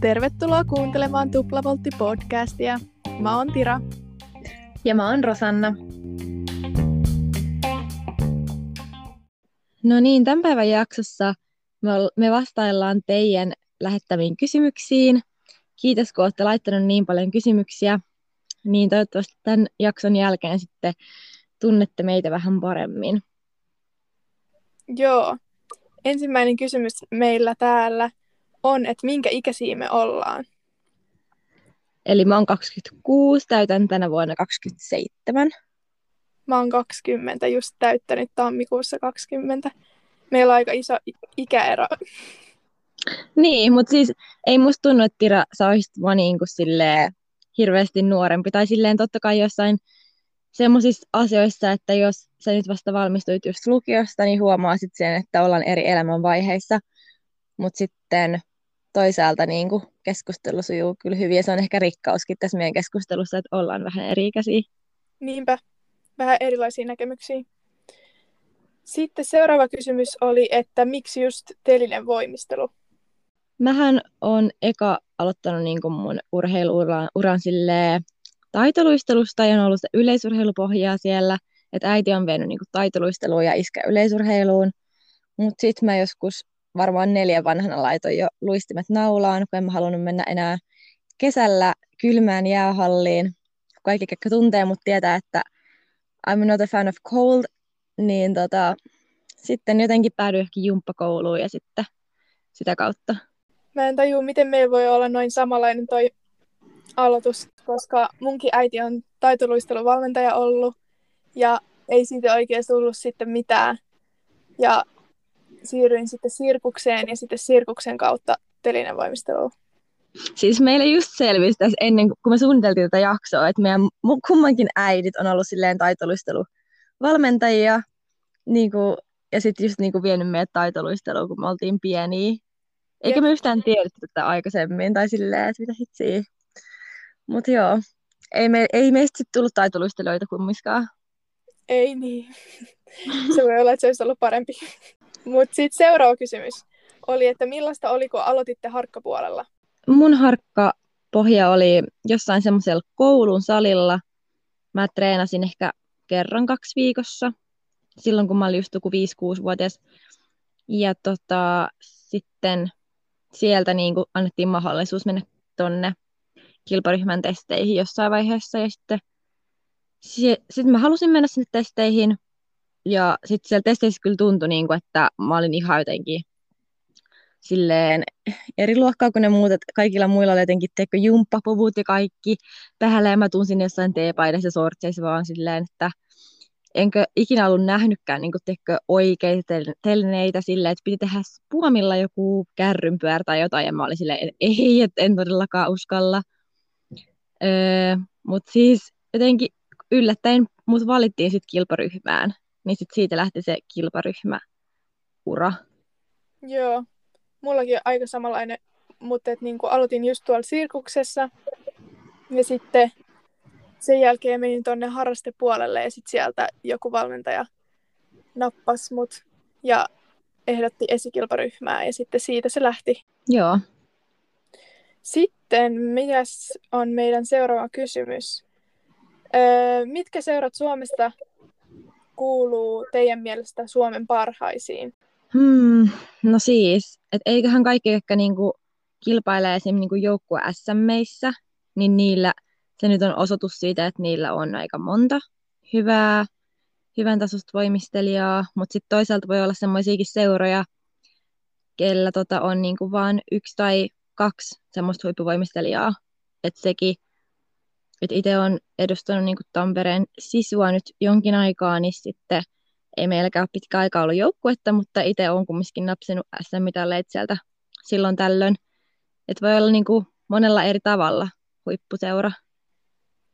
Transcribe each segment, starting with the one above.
Tervetuloa kuuntelemaan Tuplavoltti-podcastia. Mä oon Tira. Ja mä oon Rosanna. No niin, tämän päivän jaksossa me vastaillaan teidän lähettämiin kysymyksiin. Kiitos, kun olette laittaneet niin paljon kysymyksiä. Niin toivottavasti tämän jakson jälkeen sitten tunnette meitä vähän paremmin. Joo. Ensimmäinen kysymys meillä täällä on, että minkä ikäisiä me ollaan? Eli mä oon 26, täytän tänä vuonna 27. Mä oon 20, just täyttänyt tammikuussa 20. Meillä on aika iso ikäero. Niin, mutta siis ei musta tunnu, että Tira, sä olisit vaan niin kuin silleen hirveästi nuorempi. Tai silleen totta kai jossain semmoisissa asioissa, että jos sä nyt vasta valmistuit just lukiosta, niin huomaasit sen, että ollaan eri elämänvaiheissa. Mutta sitten toisaalta niin kuin keskustelu sujuu kyllä hyvin, ja se on ehkä rikkauskin tässä meidän keskustelussa, että ollaan vähän eri-ikäisiä. Niinpä, vähän erilaisia näkemyksiä. Sitten seuraava kysymys oli, että miksi just telinen voimistelu? Mähän on eka aloittanut niin kuin mun urheiluuran uran silleen, taitoluistelusta ja on ollut yleisurheilupohjaa siellä, että äiti on vienyt niin taitoluisteluun ja iskä yleisurheiluun. Mutta sitten mä joskus varmaan neljä vanhana laitoin jo luistimet naulaan, kun en mä halunnut mennä enää kesällä kylmään jäähalliin. Kaikki, ketkä tuntee mut tietää, että I'm not a fan of cold, niin tota, sitten jotenkin päädyin ehkä jumppakouluun ja sitten sitä kautta. Mä en tajua, miten meillä voi olla noin samanlainen toi aloitus, koska munkin äiti on taitoluisteluvalmentaja ollut ja ei siitä oikein tullut sitten mitään. Ja siirryin sitten sirkukseen ja sitten sirkuksen kautta telinevoimisteluun. Siis meille just selvisi tässä ennen, kun me suunniteltiin tätä jaksoa, että meidän kummankin äidit on ollut silleen taitoluisteluvalmentajia, niin kuin, ja sitten just niin kuin vienyt meidät taitoluisteluun, kun me oltiin pieniä. Eikä me yhtään tiedetty tätä aikaisemmin, tai silleen, että mitä hitsiä. Mutta joo, ei, me, ei meistä sitten tullut taitoluistelijoita kummiskaan. Ei niin. se voi olla, että se olisi ollut parempi. Mutta sitten seuraava kysymys oli, että millaista oli, kun aloititte harkkapuolella? Mun harkkapohja oli jossain semmoisella koulun salilla. Mä treenasin ehkä kerran kaksi viikossa, silloin kun mä olin just joku 5-6-vuotias. Ja tota, sitten sieltä niin kuin annettiin mahdollisuus mennä tonne kilparyhmän testeihin jossain vaiheessa. Ja sitten sitten mä halusin mennä sinne testeihin, ja sitten siellä testeissä kyllä tuntui, niin kuin, että mä olin ihan jotenkin silleen eri luokkaa kuin ne muut, että kaikilla muilla oli jotenkin teikö jumppapuvut ja kaikki päällä, ja mä tunsin jossain teepaidassa ja sortseissa vaan silleen, että enkö ikinä ollut nähnytkään niin teikö oikeita telneitä silleen, että piti tehdä puomilla joku kärrynpyörä tai jotain, ja mä olin silleen, että ei, että en todellakaan uskalla. Öö, Mutta siis jotenkin yllättäen mut valittiin sitten kilparyhmään, niin sit siitä lähti se kilparyhmä ura. Joo, mullakin on aika samanlainen, mutta et niinku aloitin just tuolla sirkuksessa ja sitten sen jälkeen menin tonne harrastepuolelle ja sitten sieltä joku valmentaja nappasi mut ja ehdotti esikilparyhmää ja sitten siitä se lähti. Joo. Sitten, mikäs on meidän seuraava kysymys? Öö, mitkä seurat Suomesta kuuluu teidän mielestä Suomen parhaisiin? Hmm, no siis, että eiköhän kaikki, jotka niinku kilpailee esimerkiksi niinku joukkue SMeissä, niin niillä se nyt on osoitus siitä, että niillä on aika monta hyvää, hyvän tasosta voimistelijaa, mutta sitten toisaalta voi olla semmoisiakin seuroja, kellä tota on niinku vain yksi tai kaksi semmoista huippuvoimistelijaa. Että sekin että itse olen edustanut niin Tampereen sisua nyt jonkin aikaa, niin sitten ei meilläkään ole pitkä aika ollut joukkuetta, mutta itse olen kumminkin napsinut SM-mitalleita sieltä silloin tällöin. Että voi olla niin kuin monella eri tavalla huippuseura.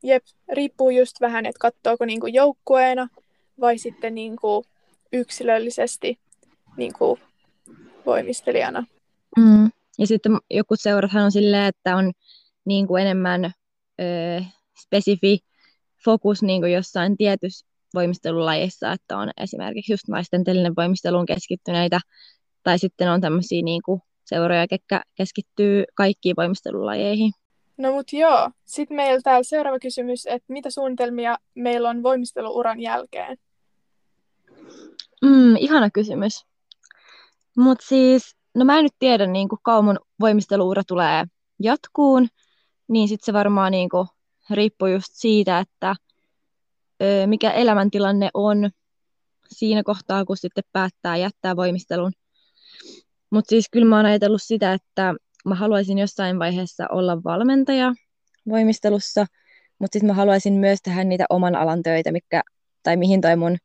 Jep, riippuu just vähän, että katsoako niin kuin joukkueena vai sitten niin kuin yksilöllisesti niin kuin voimistelijana. Mm. Ja sitten joku seurathan on silleen, että on niin kuin enemmän ö, spesifi fokus niin kuin jossain tietyssä voimistelulajissa, että on esimerkiksi just naisten telinen voimisteluun keskittyneitä tai sitten on tämmöisiä niin kuin seuroja, jotka keskittyy kaikkiin voimistelulajeihin. No mut joo, sitten meillä täällä seuraava kysymys, että mitä suunnitelmia meillä on voimisteluuran jälkeen? Mm, ihana kysymys. Mutta siis, no mä en nyt tiedä, niin kuin kauan voimisteluura tulee jatkuun, niin sitten se varmaan niin kuin riippuu just siitä, että ö, mikä elämäntilanne on siinä kohtaa, kun sitten päättää jättää voimistelun. Mutta siis kyllä mä oon ajatellut sitä, että mä haluaisin jossain vaiheessa olla valmentaja voimistelussa, mutta sitten mä haluaisin myös tehdä niitä oman alan töitä, mikä, tai mihin toi mun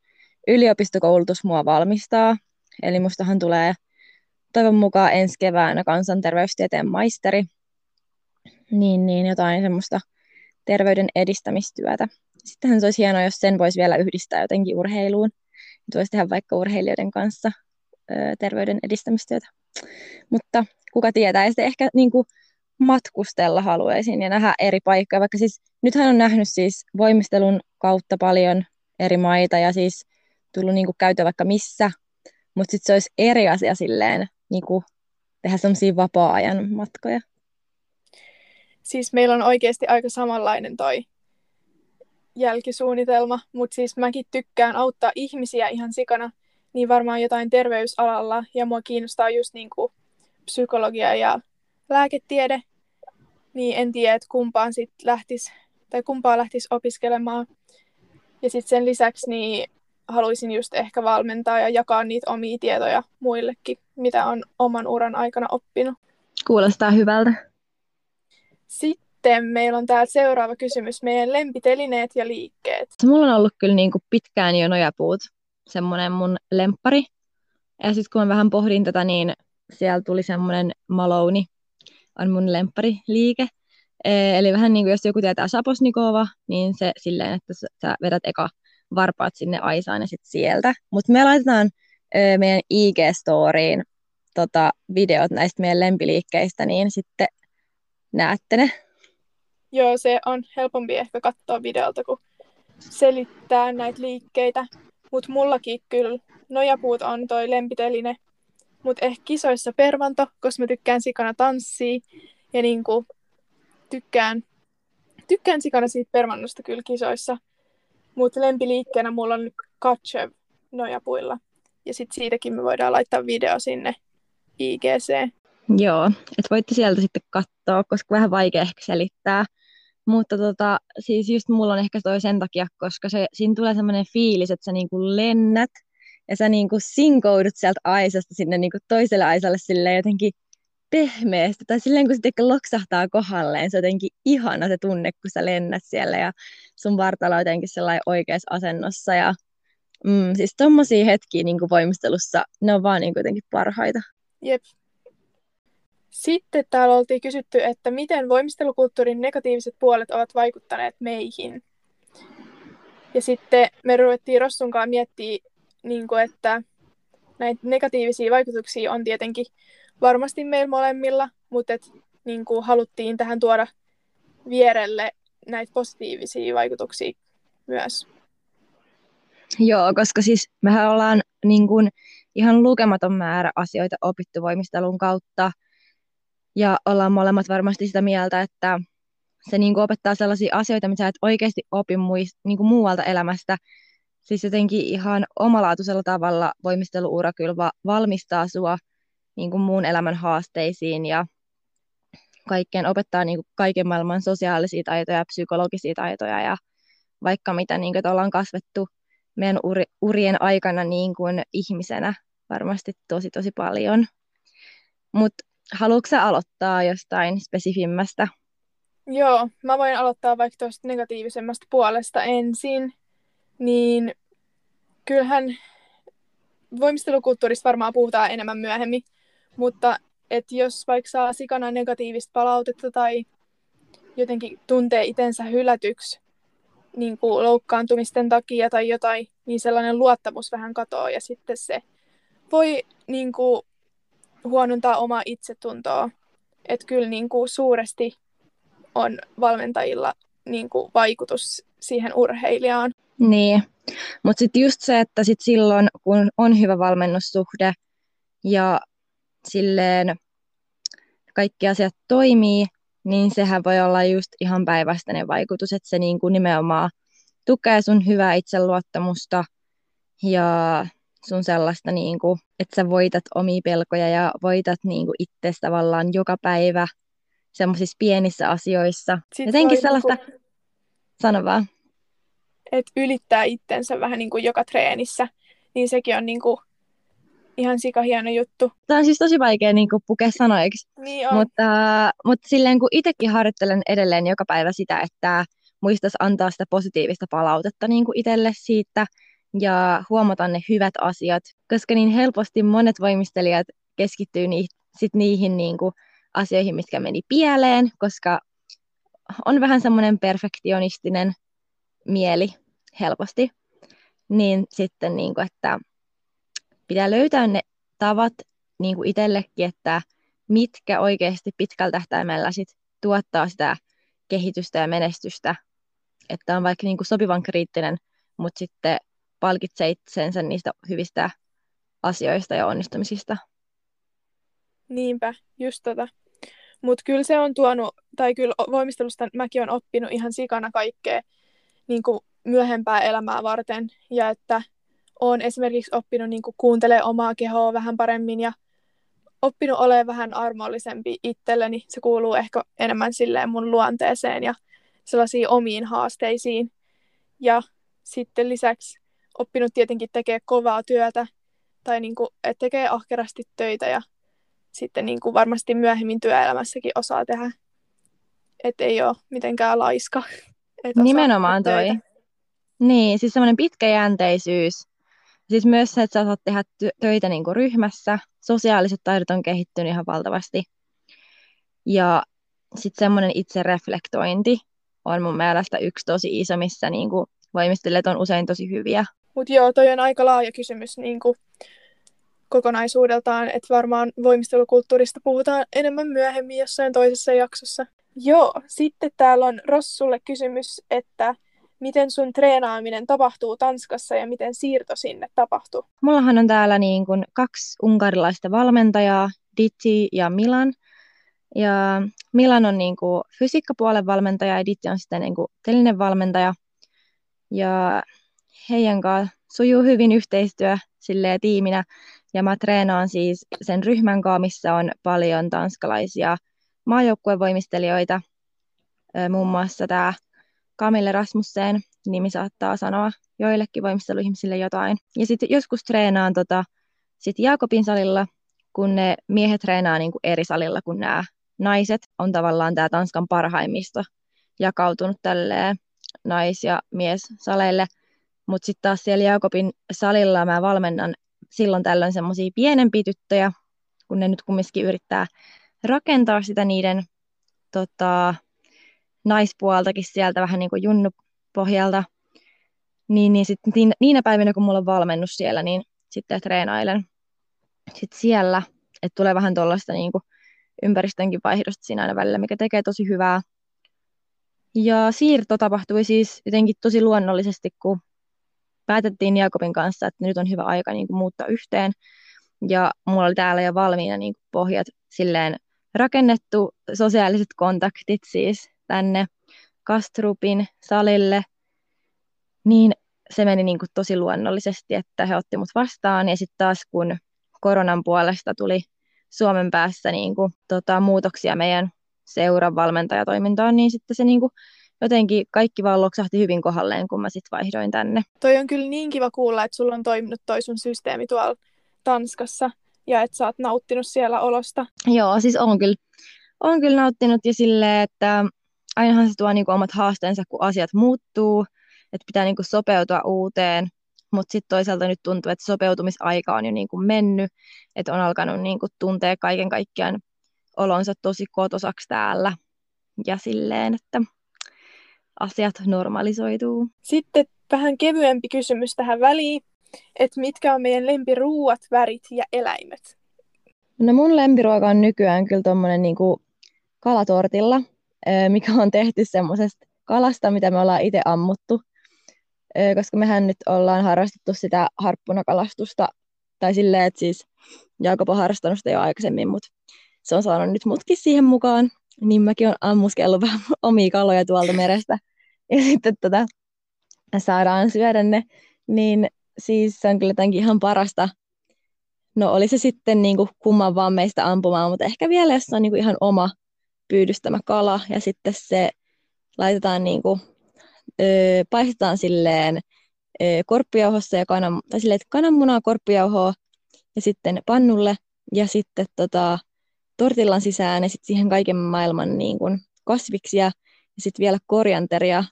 yliopistokoulutus mua valmistaa. Eli mustahan tulee toivon mukaan ensi keväänä kansanterveystieteen maisteri, niin, niin jotain semmoista terveyden edistämistyötä. Sittenhän se olisi hienoa, jos sen voisi vielä yhdistää jotenkin urheiluun. Voisi tehdä vaikka urheilijoiden kanssa ö, terveyden edistämistyötä. Mutta kuka tietää, ja sitten ehkä niin kuin, matkustella haluaisin ja nähdä eri paikkoja, vaikka siis nythän on nähnyt siis voimistelun kautta paljon eri maita ja siis tullut niin kuin käytyä vaikka missä, mutta sitten se olisi eri asia silleen niin kuin tehdä semmoisia vapaa-ajan matkoja. Siis meillä on oikeasti aika samanlainen toi jälkisuunnitelma, mutta siis mäkin tykkään auttaa ihmisiä ihan sikana, niin varmaan jotain terveysalalla, ja mua kiinnostaa just niin kuin psykologia ja lääketiede, niin en tiedä, että kumpaan sit lähtis, tai kumpaa lähtis opiskelemaan. Ja sitten sen lisäksi niin haluaisin just ehkä valmentaa ja jakaa niitä omia tietoja muillekin, mitä on oman uran aikana oppinut. Kuulostaa hyvältä. Sitten meillä on täällä seuraava kysymys, meidän lempitelineet ja liikkeet. Mulla on ollut kyllä niin kuin pitkään jo nojapuut, semmoinen mun lempari. Ja sitten kun mä vähän pohdin tätä, niin siellä tuli semmoinen Maloni, on mun liike. Eli vähän niin kuin jos joku tietää Saposnikova, niin se silleen, että sä vedät eka varpaat sinne Aisaan ja sitten sieltä. Mutta me laitetaan ö, meidän IG-storiin tota, videot näistä meidän lempiliikkeistä, niin sitten näette ne. Joo, se on helpompi ehkä katsoa videolta, kun selittää näitä liikkeitä. Mutta mullakin kyllä nojapuut on toi lempiteline. Mutta ehkä kisoissa pervanto, koska mä tykkään sikana tanssia. Ja niinku tykkään, tykkään sikana siitä pervannosta kyllä kisoissa. Mutta lempiliikkeenä mulla on Katchev nojapuilla. Ja sitten siitäkin me voidaan laittaa video sinne IGC. Joo, että voitte sieltä sitten katsoa, koska vähän vaikea ehkä selittää. Mutta tota, siis just mulla on ehkä toi sen takia, koska se, siinä tulee semmoinen fiilis, että sä niinku lennät ja sä niinku sinkoudut sieltä aisasta sinne niinku toiselle aisalle sille jotenkin pehmeästi. Tai silleen, kun se loksahtaa kohdalleen, se on jotenkin ihana se tunne, kun sä lennät siellä ja sun vartalo on jotenkin sellainen oikeassa asennossa. Ja mm, siis tommosia hetkiä niin kuin voimistelussa, ne on vaan niin kuin jotenkin parhaita. Jep, sitten täällä oltiin kysytty, että miten voimistelukulttuurin negatiiviset puolet ovat vaikuttaneet meihin. Ja sitten me ruvettiin Rossunkaan miettiä, niin kuin, että näitä negatiivisia vaikutuksia on tietenkin varmasti meillä molemmilla, mutta et, niin kuin, haluttiin tähän tuoda vierelle näitä positiivisia vaikutuksia myös. Joo, koska siis mehän ollaan niin kuin, ihan lukematon määrä asioita opittu voimistelun kautta – ja ollaan molemmat varmasti sitä mieltä, että se niin kuin opettaa sellaisia asioita, mitä et oikeasti opi muist, niin kuin muualta elämästä. Siis jotenkin ihan omalaatuisella tavalla voimisteluura kyllä va- valmistaa sua niin kuin muun elämän haasteisiin ja kaikkeen opettaa niin kuin kaiken maailman sosiaalisia taitoja, psykologisia taitoja ja vaikka mitä, niin kuin, ollaan kasvettu meidän uri, urien aikana niin kuin ihmisenä varmasti tosi tosi paljon. Mutta Haluatko sä aloittaa jostain spesifimmästä? Joo, mä voin aloittaa vaikka tuosta negatiivisemmasta puolesta ensin. Niin kyllähän voimistelukulttuurista varmaan puhutaan enemmän myöhemmin, mutta et jos vaikka saa sikana negatiivista palautetta tai jotenkin tuntee itsensä hylätyksi niin kuin loukkaantumisten takia tai jotain, niin sellainen luottamus vähän katoaa ja sitten se voi niin kuin, huonontaa omaa itsetuntoa. Että kyllä niin kuin suuresti on valmentajilla niin kuin vaikutus siihen urheilijaan. Niin, mutta sitten just se, että sit silloin kun on hyvä valmennussuhde ja silleen kaikki asiat toimii, niin sehän voi olla just ihan päinvastainen vaikutus, että se niin kuin nimenomaan tukee sun hyvää itseluottamusta ja sun sellaista, niin kuin, että sä voitat omia pelkoja ja voitat niin kuin itse tavallaan joka päivä semmoisissa pienissä asioissa. Sitten Jotenkin sellaista, niin kuin, sano vaan. Että ylittää itsensä vähän niin kuin joka treenissä, niin sekin on niin kuin ihan sika hieno juttu. Tämä on siis tosi vaikea niin kuin, pukea sanoiksi. Niin on. Mutta, mutta silleen kun itsekin harjoittelen edelleen joka päivä sitä, että muistaisi antaa sitä positiivista palautetta niin kuin itselle siitä ja huomata ne hyvät asiat, koska niin helposti monet voimistelijat keskittyy ni- sit niihin niin kuin, asioihin, mitkä meni pieleen, koska on vähän semmoinen perfektionistinen mieli helposti, niin sitten, niin kuin, että pitää löytää ne tavat niin kuin itsellekin, että mitkä oikeasti pitkällä tähtäimellä sit tuottaa sitä kehitystä ja menestystä. Että on vaikka niin kuin sopivan kriittinen, mutta sitten palkitsee itsensä niistä hyvistä asioista ja onnistumisista. Niinpä, just tota. Mutta kyllä se on tuonut, tai kyllä voimistelusta mäkin olen oppinut ihan sikana kaikkea niin kuin myöhempää elämää varten. Ja että olen esimerkiksi oppinut niin kuuntelemaan omaa kehoa vähän paremmin ja oppinut olemaan vähän armollisempi itselleni. Se kuuluu ehkä enemmän silleen mun luonteeseen ja sellaisiin omiin haasteisiin. Ja sitten lisäksi oppinut tietenkin tekemään kovaa työtä tai niin kuin, että tekee ahkerasti töitä ja sitten niin kuin varmasti myöhemmin työelämässäkin osaa tehdä. Että ei ole mitenkään laiska. Nimenomaan toi. Niin, siis semmoinen pitkäjänteisyys Siis myös se, että sä saat tehdä töitä niin kuin ryhmässä, sosiaaliset taidot on kehittynyt ihan valtavasti. Ja sitten semmoinen itsereflektointi on mun mielestä yksi tosi iso, missä niin kuin voimistelijat on usein tosi hyviä. Mutta joo, toi on aika laaja kysymys niin kuin kokonaisuudeltaan, että varmaan voimistelukulttuurista puhutaan enemmän myöhemmin jossain toisessa jaksossa. Joo, sitten täällä on Rossulle kysymys, että miten sun treenaaminen tapahtuu Tanskassa ja miten siirto sinne tapahtuu? Mullahan on täällä niin kuin kaksi unkarilaista valmentajaa, Ditti ja Milan. Ja Milan on niin kuin fysiikkapuolen valmentaja ja Ditti on sitten niin kuin telinen valmentaja. Ja heidän kanssa sujuu hyvin yhteistyö silleen tiiminä. Ja mä treenaan siis sen ryhmän kanssa, missä on paljon tanskalaisia maajoukkuevoimistelijoita. Muun muassa tämä Kamille Rasmussen nimi saattaa sanoa joillekin voimisteluihmisille jotain. Ja sitten joskus treenaan tota, sit Jaakobin salilla, kun ne miehet treenaa niin kuin eri salilla kuin nämä naiset. On tavallaan tämä Tanskan parhaimmisto jakautunut tälleen nais- ja miessaleille. Mutta sitten taas siellä Jaakobin salilla mä valmennan silloin tällöin semmoisia pienempiä tyttöjä, kun ne nyt kumminkin yrittää rakentaa sitä niiden tota, naispuoltakin sieltä vähän niin kuin junnupohjalta. Niin, niin sitten niin, niinä päivinä, kun mulla on valmennus siellä, niin sitten treenailen sit siellä, että tulee vähän tuollaista niin kuin ympäristönkin vaihdosta siinä aina välillä, mikä tekee tosi hyvää. Ja siirto tapahtui siis jotenkin tosi luonnollisesti, kun päätettiin Jakobin kanssa, että nyt on hyvä aika niin kuin muuttaa yhteen. Ja mulla oli täällä jo valmiina niin kuin pohjat silleen rakennettu, sosiaaliset kontaktit siis tänne Kastrupin salille, niin se meni niin kuin tosi luonnollisesti, että he otti mut vastaan. Ja sitten taas kun koronan puolesta tuli Suomen päässä niin kuin, tota, muutoksia meidän seuran valmentajatoimintaan, niin sitten se niin kuin, jotenkin kaikki vaan loksahti hyvin kohdalleen, kun mä sitten vaihdoin tänne. Toi on kyllä niin kiva kuulla, että sulla on toiminut toi sun systeemi tuolla Tanskassa ja että sä oot nauttinut siellä olosta. Joo, siis on kyllä, on kyllä nauttinut ja silleen, että ainahan se tuo niinku omat haasteensa, kun asiat muuttuu, että pitää niinku sopeutua uuteen, mutta sitten toisaalta nyt tuntuu, että sopeutumisaika on jo niinku mennyt, että on alkanut niinku tuntea kaiken kaikkiaan olonsa tosi kotosaksi täällä ja silleen, että asiat normalisoituu. Sitten vähän kevyempi kysymys tähän väliin, että mitkä on meidän lempiruuat, värit ja eläimet? No mun lempiruoka on nykyään kyllä tuommoinen niinku kalatortilla, mikä on tehty semmoisesta kalasta, mitä me ollaan itse ammuttu, koska mehän nyt ollaan harrastettu sitä harppunakalastusta Tai silleen, että siis Jaakob on harrastanut sitä jo aikaisemmin, mutta se on saanut nyt mutkin siihen mukaan. Niin mäkin on ammuskellut vähän omia kaloja tuolta merestä. Ja sitten tota, saadaan syödä ne. Niin siis se on kyllä jotenkin ihan parasta. No oli se sitten niin kuin kumman vaan meistä ampumaan, mutta ehkä vielä jos on niin kuin ihan oma pyydystämä kala ja sitten se laitetaan niin kuin, öö, paistetaan silleen öö, korppijauhossa ja kanan, tai silleen, että kananmunaa, korppijauhoa ja sitten pannulle ja sitten tota, tortillan sisään ja sitten siihen kaiken maailman niin kuin, kasviksia ja sitten vielä korianteria.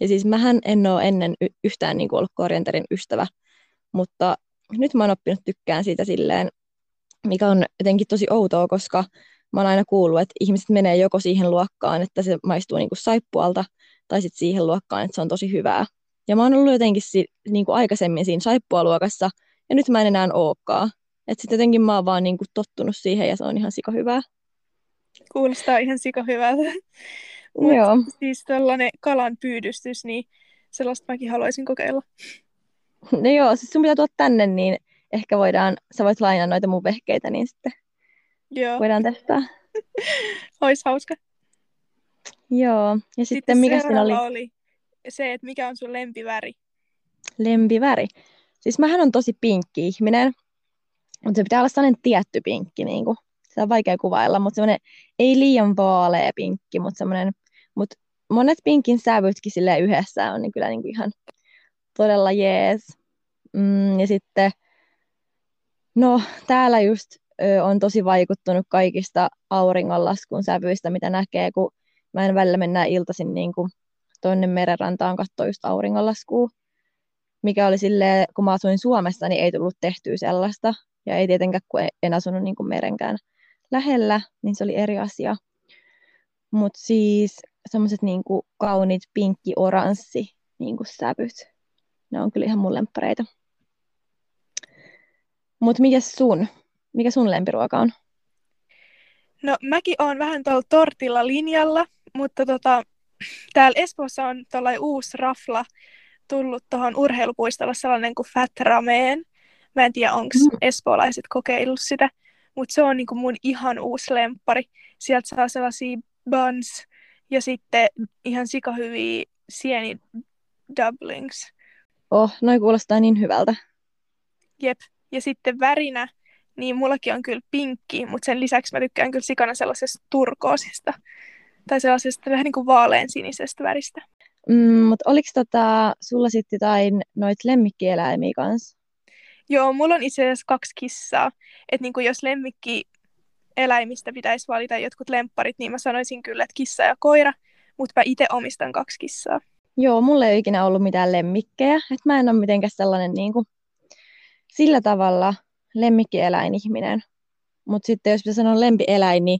Ja siis mähän en ole ennen y- yhtään niin kuin, ollut korianterin ystävä, mutta nyt mä oon oppinut tykkään siitä silleen, mikä on jotenkin tosi outoa, koska mä oon aina kuullut, että ihmiset menee joko siihen luokkaan, että se maistuu niin kuin saippualta, tai sitten siihen luokkaan, että se on tosi hyvää. Ja mä oon ollut jotenkin si- niin kuin aikaisemmin siinä saippualuokassa, ja nyt mä en enää olekaan. Että sitten jotenkin mä oon vaan niin kuin tottunut siihen, ja se on ihan sika hyvää. Kuulostaa ihan sika hyvältä. Mut Joo. Siis tällainen kalan pyydystys, niin sellaista mäkin haluaisin kokeilla. No joo, siis sun pitää tuoda tänne, niin ehkä voidaan, sä voit lainaa noita mun vehkeitä, niin sitten Joo. voidaan testaa. Ois hauska. Joo, ja sitten, sitten mikä siinä oli? oli se, että mikä on sun lempiväri? Lempiväri? Siis mähän on tosi pinkki ihminen, mutta se pitää olla sellainen tietty pinkki, niin kuin. se on vaikea kuvailla, mutta semmoinen ei liian vaalea pinkki, mutta semmoinen, mutta monet pinkin sävytkin sille yhdessä on niin kyllä niin kuin ihan todella jees. Mm, ja sitten, no täällä just on tosi vaikuttunut kaikista auringonlaskun sävyistä, mitä näkee, kun mä en välillä mennä iltaisin niin kuin tuonne merenrantaan katsoa just auringonlaskua. Mikä oli silleen, kun mä asuin Suomessa, niin ei tullut tehtyä sellaista. Ja ei tietenkään, kun en asunut niin kuin merenkään lähellä, niin se oli eri asia. Mutta siis semmoiset niin kauniit pinkki-oranssi niin sävyt ne on kyllä ihan mun lemppareita. Mutta mikä sun? Mikä sun lempiruoka on? No mäkin oon vähän tuolla tortilla linjalla, mutta tota, täällä Espoossa on tuollainen uusi rafla tullut tuohon urheilupuistolle sellainen kuin Fat Rameen. Mä en tiedä, onko mm. espoolaiset kokeillut sitä, mutta se on niinku mun ihan uusi lemppari. Sieltä saa sellaisia buns ja sitten ihan sikahyviä sieni doublings. Oh, noin kuulostaa niin hyvältä. Jep. Ja sitten värinä, niin mullakin on kyllä pinkki, mutta sen lisäksi mä tykkään kyllä sikana sellaisesta turkoosista. Tai sellaisesta vähän niin kuin vaalean sinisestä väristä. Mm, mutta oliko tota, sulla sitten jotain noit lemmikkieläimiä kanssa? Joo, mulla on itse asiassa kaksi kissaa. Että niin jos lemmikki eläimistä pitäisi valita jotkut lempparit, niin mä sanoisin kyllä, että kissa ja koira, mutta mä itse omistan kaksi kissaa. Joo, mulla ei ole ikinä ollut mitään lemmikkejä. Että mä en ole mitenkään sellainen niin kuin, sillä tavalla lemmikkieläinihminen. Mutta sitten jos mä sanon lempieläin, niin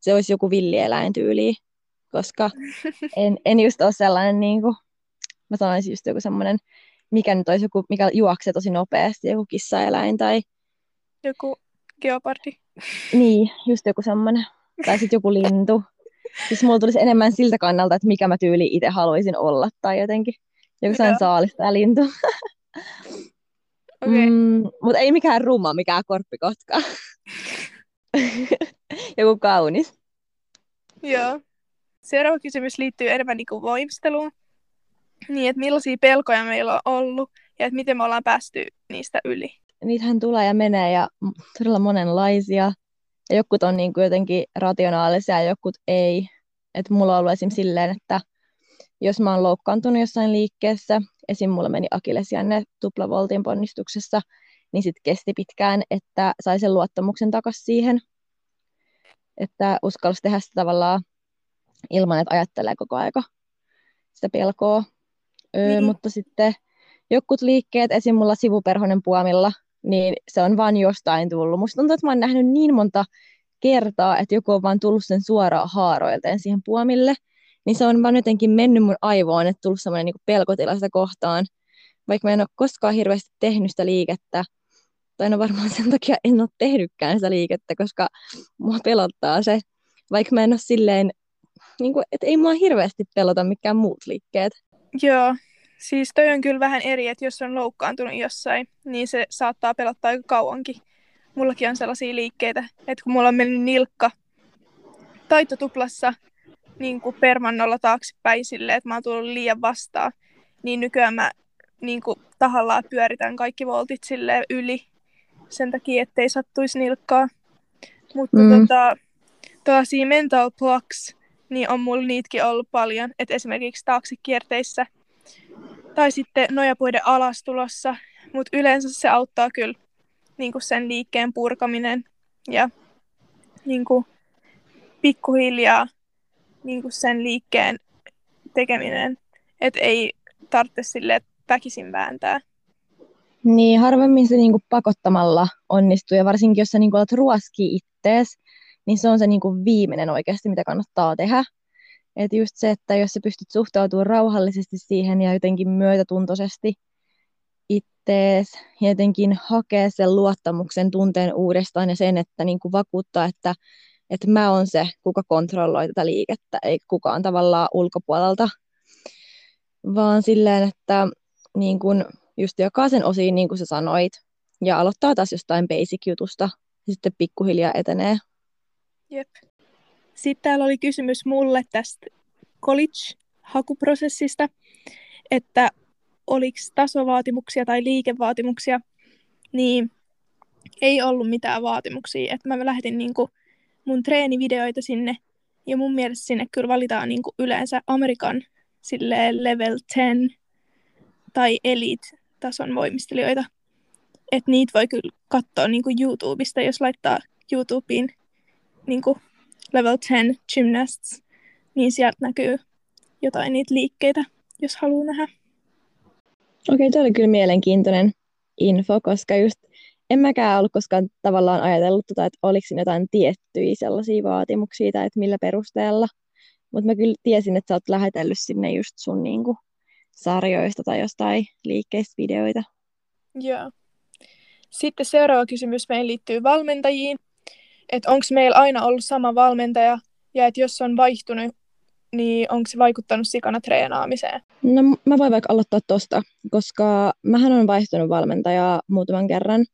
se olisi joku villieläin tyyli. Koska en, en just ole sellainen, niin kuin, mä sanoisin just joku semmoinen, mikä nyt olisi joku, mikä juoksee tosi nopeasti, joku kissaeläin tai... Joku geopardi. Niin, just joku semmoinen. Tai sitten joku lintu. Siis mulla tulisi enemmän siltä kannalta, että mikä mä tyyli itse haluaisin olla tai jotenkin. Joku sellainen saalista lintu. Okay. Mm, mutta ei mikään rumma, mikään korppikotka. Joku kaunis. Joo. Seuraava kysymys liittyy enemmän niin kuin voimisteluun. Niin, että millaisia pelkoja meillä on ollut ja että miten me ollaan päästy niistä yli. Niitähän tulee ja menee ja todella monenlaisia. Ja jokut on niin kuin jotenkin rationaalisia ja jokut ei. Et mulla on ollut esim. silleen, että jos mä oon loukkaantunut jossain liikkeessä, esim. mulla meni akillesjänne tuplavoltin ponnistuksessa, niin sitten kesti pitkään, että sai sen luottamuksen takaisin siihen, että uskalsi tehdä sitä tavallaan ilman, että ajattelee koko aika sitä pelkoa. Öö, niin. Mutta sitten jokut liikkeet, esim. mulla sivuperhonen puomilla, niin se on vaan jostain tullut. Musta tuntuu, että mä oon nähnyt niin monta kertaa, että joku on vaan tullut sen suoraan haaroilteen siihen puomille, niin se on vaan jotenkin mennyt mun aivoon, että tullut semmoinen niin pelkotila sitä kohtaan. Vaikka mä en ole koskaan hirveästi tehnyt sitä liikettä, tai no varmaan sen takia en ole tehnytkään sitä liikettä, koska mua pelottaa se. Vaikka mä en ole silleen, niin kuin, että ei mua hirveästi pelota mikään muut liikkeet. Joo, Siis toi on kyllä vähän eri, että jos on loukkaantunut jossain, niin se saattaa pelottaa aika kauankin. Mullakin on sellaisia liikkeitä, että kun mulla on mennyt nilkka taitotuplassa niin kuin permannolla taaksepäin silleen, että mä oon tullut liian vastaan, niin nykyään mä niin kuin tahallaan pyöritän kaikki voltit sille yli sen takia, ettei sattuisi nilkkaa. Mutta mm. tota, tällaisia mental blocks, niin on mulla niitäkin ollut paljon. Et esimerkiksi taaksekierteissä tai sitten nojapuiden alastulossa. Mutta yleensä se auttaa kyllä niin kuin sen liikkeen purkaminen ja niin kuin pikkuhiljaa niin kuin sen liikkeen tekeminen. Että ei tarvitse sille väkisin vääntää. Niin, harvemmin se niinku pakottamalla onnistuu, ja varsinkin jos sä niinku olet ruoski ittees, niin se on se niinku viimeinen oikeasti, mitä kannattaa tehdä. Et just se, että jos sä pystyt suhtautumaan rauhallisesti siihen ja jotenkin myötätuntoisesti ittees, ja jotenkin hakea sen luottamuksen tunteen uudestaan ja sen, että niinku vakuuttaa, että, että mä oon se, kuka kontrolloi tätä liikettä, ei kukaan tavallaan ulkopuolelta, vaan silleen, että niin kun just jokaisen osiin, niin kuin sä sanoit, ja aloittaa taas jostain basic-jutusta, ja sitten pikkuhiljaa etenee. Jep. Sitten täällä oli kysymys mulle tästä college-hakuprosessista, että oliko tasovaatimuksia tai liikevaatimuksia, niin ei ollut mitään vaatimuksia. Että mä lähetin niinku mun treenivideoita sinne, ja mun mielestä sinne kyllä valitaan niinku yleensä Amerikan level 10 tai elite-tason voimistelijoita. Että niitä voi kyllä katsoa niin kuin YouTubesta, jos laittaa YouTubeen niin kuin level 10 gymnasts, niin sieltä näkyy jotain niitä liikkeitä, jos haluaa nähdä. Okei, okay, oli kyllä mielenkiintoinen info, koska just en mäkään ollut koskaan tavallaan ajatellut, tota, että oliko siinä jotain tiettyjä sellaisia vaatimuksia tai että millä perusteella. Mutta mä kyllä tiesin, että sä oot lähetellyt sinne just sun niinku, sarjoista tai jostain liikkeistä videoita. Joo. Sitten seuraava kysymys meidän liittyy valmentajiin. Että onko meillä aina ollut sama valmentaja ja että jos on vaihtunut, niin onko se vaikuttanut sikana treenaamiseen? No mä voin vaikka aloittaa tosta, koska mähän on vaihtunut valmentajaa muutaman kerran.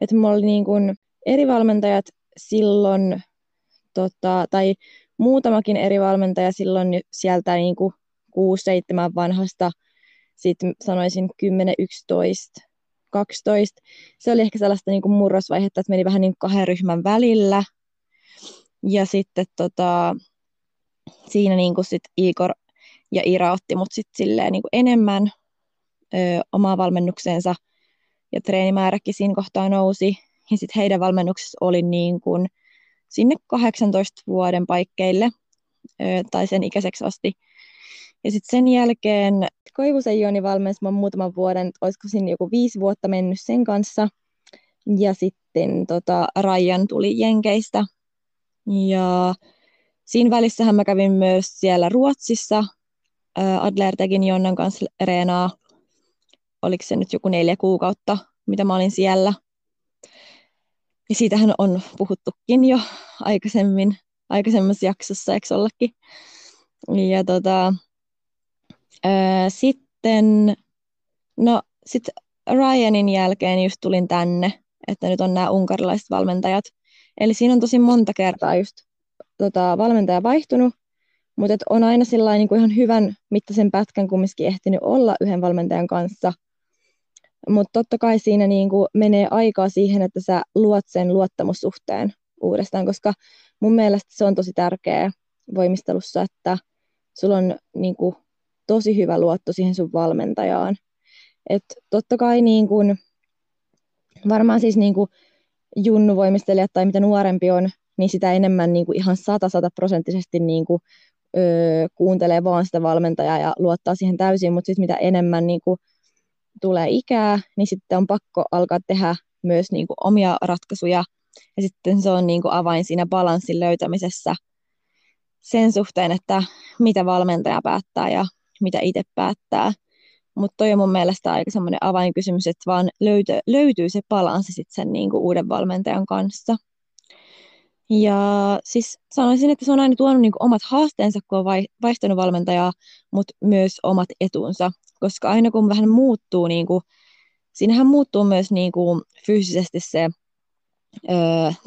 Että mulla oli niin kun eri valmentajat silloin, tota, tai muutamakin eri valmentaja silloin sieltä niin kuin 6-7 vanhasta, sitten sanoisin 10, 11, 12. Se oli ehkä sellaista niin kuin murrosvaihetta, että meni vähän niin kuin kahden ryhmän välillä. Ja sitten tota, siinä niin kuin sit Igor ja Ira otti mut sit silleen niin kuin enemmän ö, omaa valmennukseensa ja treenimääräkin siinä kohtaa nousi. Ja sitten heidän valmennuksessa oli niin kuin sinne 18 vuoden paikkeille tai sen ikäiseksi asti. Ja sitten sen jälkeen Koivusen Joni valmensi mä muutaman vuoden, olisiko siinä joku viisi vuotta mennyt sen kanssa. Ja sitten tota, Rajan tuli Jenkeistä. Ja siinä välissähän mä kävin myös siellä Ruotsissa äh, Adlertegin Jonnan kanssa reenaa. Oliko se nyt joku neljä kuukautta, mitä mä olin siellä. Ja siitähän on puhuttukin jo aikaisemmin, aikaisemmassa jaksossa, eikö ollakin? Ja tota, Öö, sitten, no sit Ryanin jälkeen just tulin tänne, että nyt on nämä unkarilaiset valmentajat. Eli siinä on tosi monta kertaa just tota, valmentaja vaihtunut, mutta on aina sellainen niin kuin ihan hyvän mittaisen pätkän kumminkin ehtinyt olla yhden valmentajan kanssa. Mutta totta kai siinä niin kuin menee aikaa siihen, että sä luot sen luottamussuhteen uudestaan, koska mun mielestä se on tosi tärkeää voimistelussa, että sulla on niin kuin tosi hyvä luotto siihen sun valmentajaan. Et totta kai niin kun, varmaan siis niin kun junnuvoimistelijat tai mitä nuorempi on, niin sitä enemmän niin kuin ihan sata prosenttisesti niin kuin, öö, kuuntelee vaan sitä valmentajaa ja luottaa siihen täysin, mutta sitten mitä enemmän niin kuin, tulee ikää, niin sitten on pakko alkaa tehdä myös niin kuin, omia ratkaisuja, ja sitten se on niin kuin, avain siinä balanssin löytämisessä sen suhteen, että mitä valmentaja päättää ja mitä itse päättää. Mutta toi on mun mielestä aika semmoinen avainkysymys, että vaan löyty, löytyy se balanssi sitten sen niinku uuden valmentajan kanssa. Ja siis sanoisin, että se on aina tuonut niinku omat haasteensa, kun on vaihtanut valmentajaa, mutta myös omat etunsa. Koska aina kun vähän muuttuu, niin kuin, siinähän muuttuu myös niin kuin, fyysisesti se ö,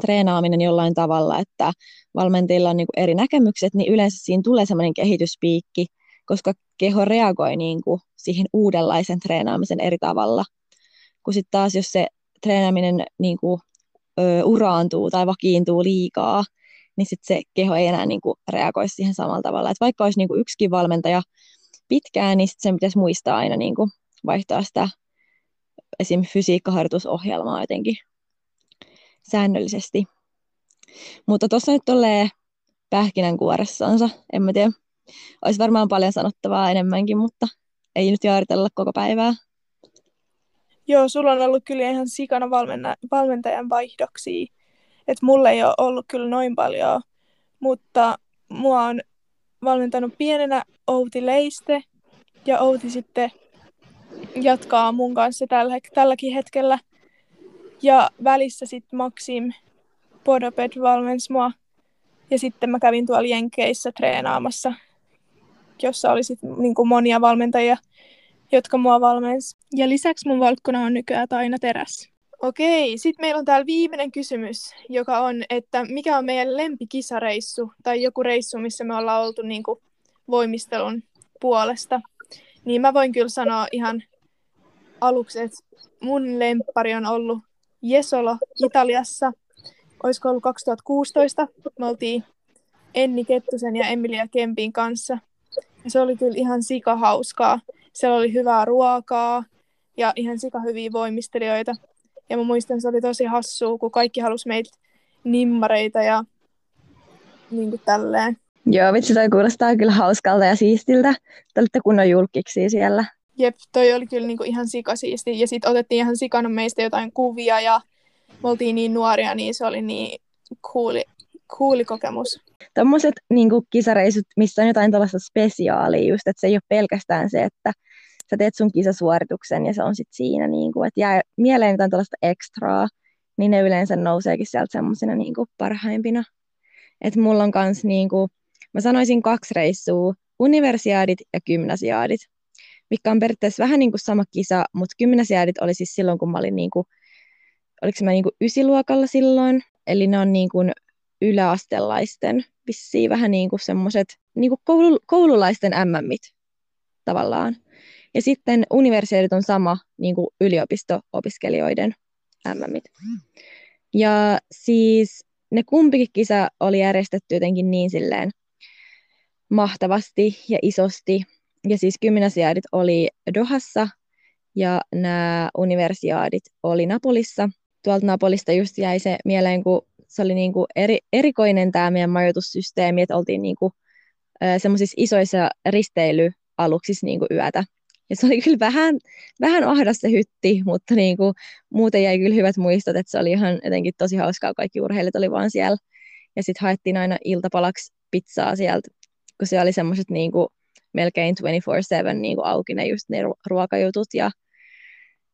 treenaaminen jollain tavalla, että valmentajilla on niin kuin, eri näkemykset, niin yleensä siinä tulee semmoinen kehityspiikki, koska keho reagoi niin kuin, siihen uudenlaisen treenaamisen eri tavalla. Kun sitten taas, jos se treenaaminen niin kuin, ö, uraantuu tai vakiintuu liikaa, niin sitten se keho ei enää niin kuin, reagoi siihen samalla tavalla. Et vaikka olisi niin kuin, yksikin valmentaja pitkään, niin sitten sen pitäisi muistaa aina niin kuin, vaihtaa sitä esim. fysiikkaharjoitusohjelmaa jotenkin säännöllisesti. Mutta tuossa nyt tulee pähkinänkuoressansa, en mä tiedä. Olisi varmaan paljon sanottavaa enemmänkin, mutta ei nyt jaaritella koko päivää. Joo, sulla on ollut kyllä ihan sikana valmentajan vaihdoksia. Et mulla ei ole ollut kyllä noin paljon, mutta mua on valmentanut pienenä Outi Leiste ja Outi sitten jatkaa mun kanssa tällä, tälläkin hetkellä. Ja välissä sitten Maxim Podoped valmensi mua. Ja sitten mä kävin tuolla Jenkeissä treenaamassa, jossa oli sitten niin monia valmentajia, jotka mua valmensi. Ja lisäksi mun valkkona on nykyään Taina Teräs. Okei, sitten meillä on täällä viimeinen kysymys, joka on, että mikä on meidän lempikisareissu tai joku reissu, missä me ollaan oltu niin kuin voimistelun puolesta. Niin mä voin kyllä sanoa ihan aluksi, että mun lemppari on ollut Jesolo Italiassa. Olisiko ollut 2016? Me oltiin Enni Kettusen ja Emilia Kempin kanssa. Ja se oli kyllä ihan sika hauskaa. Siellä oli hyvää ruokaa ja ihan sika hyviä voimistelijoita. Ja mä muistan, se oli tosi hassua, kun kaikki halusi meitä nimmareita ja niin kuin tälleen. Joo, vitsi, toi kuulostaa kyllä hauskalta ja siistiltä. Te olitte kunnon julkiksi siellä. Jep, toi oli kyllä niinku ihan sikasiisti. Ja sitten otettiin ihan sikana meistä jotain kuvia ja me oltiin niin nuoria, niin se oli niin kuuli, kuuli kokemus. Tuommoiset niinku kisareisut, missä on jotain tällaista spesiaalia just, että se ei ole pelkästään se, että sä teet sun kisasuorituksen ja se on sitten siinä, niinku, että jää mieleen jotain tällaista ekstraa, niin ne yleensä nouseekin sieltä semmoisena niinku parhaimpina. Että mulla on kans niinku, mä sanoisin kaksi reissua, universiaadit ja gymnasiaadit, mikä on periaatteessa vähän niin kuin sama kisa, mutta gymnasiaadit oli siis silloin, kun mä olin niin kuin, oliko mä niin kuin ysiluokalla silloin, eli ne on niin kuin yläastelaisten vissiin vähän niin kuin semmoiset niin kuin koulu, koululaisten MMit tavallaan. Ja sitten universiteetit on sama niin kuin yliopisto-opiskelijoiden MMit. Ja siis ne kumpikin kisa oli järjestetty jotenkin niin silleen mahtavasti ja isosti. Ja siis gymnasiaadit oli Dohassa ja nämä universiaadit oli Napolissa. Tuolta Napolista just jäi se mieleen, kun se oli niinku eri, erikoinen tämä meidän majoitussysteemi, että oltiin niinku, semmoisissa isoissa risteilyaluksissa niinku yötä. Ja se oli kyllä vähän, vähän ahdas se hytti, mutta niinku, muuten jäi kyllä hyvät muistot, että se oli ihan jotenkin tosi hauskaa, kaikki urheilijat oli vaan siellä. Ja sitten haettiin aina iltapalaksi pizzaa sieltä, kun se oli semmoiset niinku, melkein 24-7 niinku auki ne just ne ruokajutut ja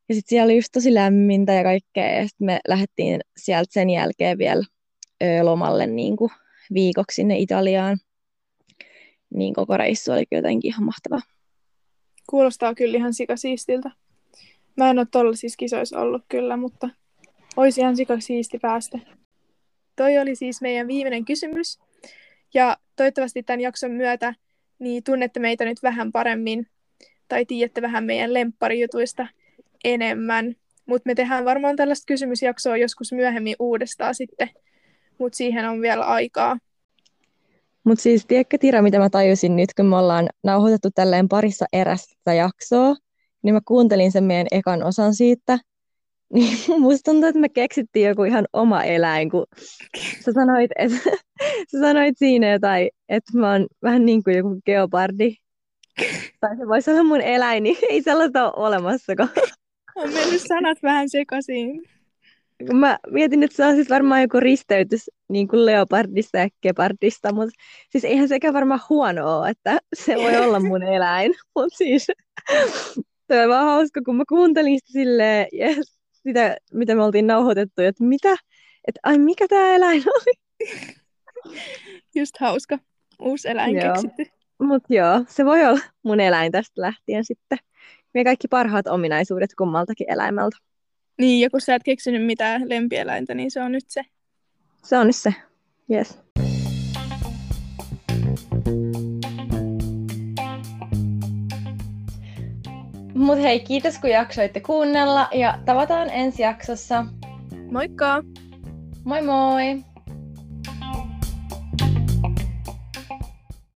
ja sitten siellä oli just tosi lämmintä ja kaikkea, ja sitten me lähdettiin sieltä sen jälkeen vielä lomalle niin kuin viikoksi sinne Italiaan. Niin koko reissu oli jotenkin ihan mahtava. Kuulostaa kyllä ihan sikasiistiltä. Mä en ole tuollaisissa kisoissa ollut kyllä, mutta olisi ihan sikasiisti päästä. Toi oli siis meidän viimeinen kysymys. Ja toivottavasti tämän jakson myötä niin tunnette meitä nyt vähän paremmin tai tiedätte vähän meidän lempparijutuista enemmän. Mutta me tehdään varmaan tällaista kysymysjaksoa joskus myöhemmin uudestaan sitten, mutta siihen on vielä aikaa. Mutta siis tiedätkö Tira, mitä mä tajusin nyt, kun me ollaan nauhoitettu tälleen parissa erästä jaksoa, niin mä kuuntelin sen meidän ekan osan siitä, niin musta tuntuu, että me keksittiin joku ihan oma eläin, kun sä sanoit, että, sä sanoit siinä jotain, että mä oon vähän niin kuin joku geopardi. Tai se voisi olla mun eläin, niin ei sellaista ole olemassakaan. On mennyt sanat vähän sekaisin. Mä mietin, että se on siis varmaan joku risteytys niin kuin leopardista ja gepardista, mutta siis eihän sekä varmaan huono ole, että se voi olla mun eläin. Mutta siis se on vaan hauska, kun mä kuuntelin sitä silleen, ja sitä, mitä me oltiin nauhoitettu, että mitä, että ai mikä tämä eläin oli. Just hauska. Uusi eläin joo. keksitty. Mutta joo, se voi olla mun eläin tästä lähtien sitten. me kaikki parhaat ominaisuudet kummaltakin eläimeltä. Niin, ja kun sä et keksinyt mitään lempieläintä, niin se on nyt se. Se on nyt se, yes. Mut hei, kiitos kun jaksoitte kuunnella ja tavataan ensi jaksossa. Moikka! Moi moi!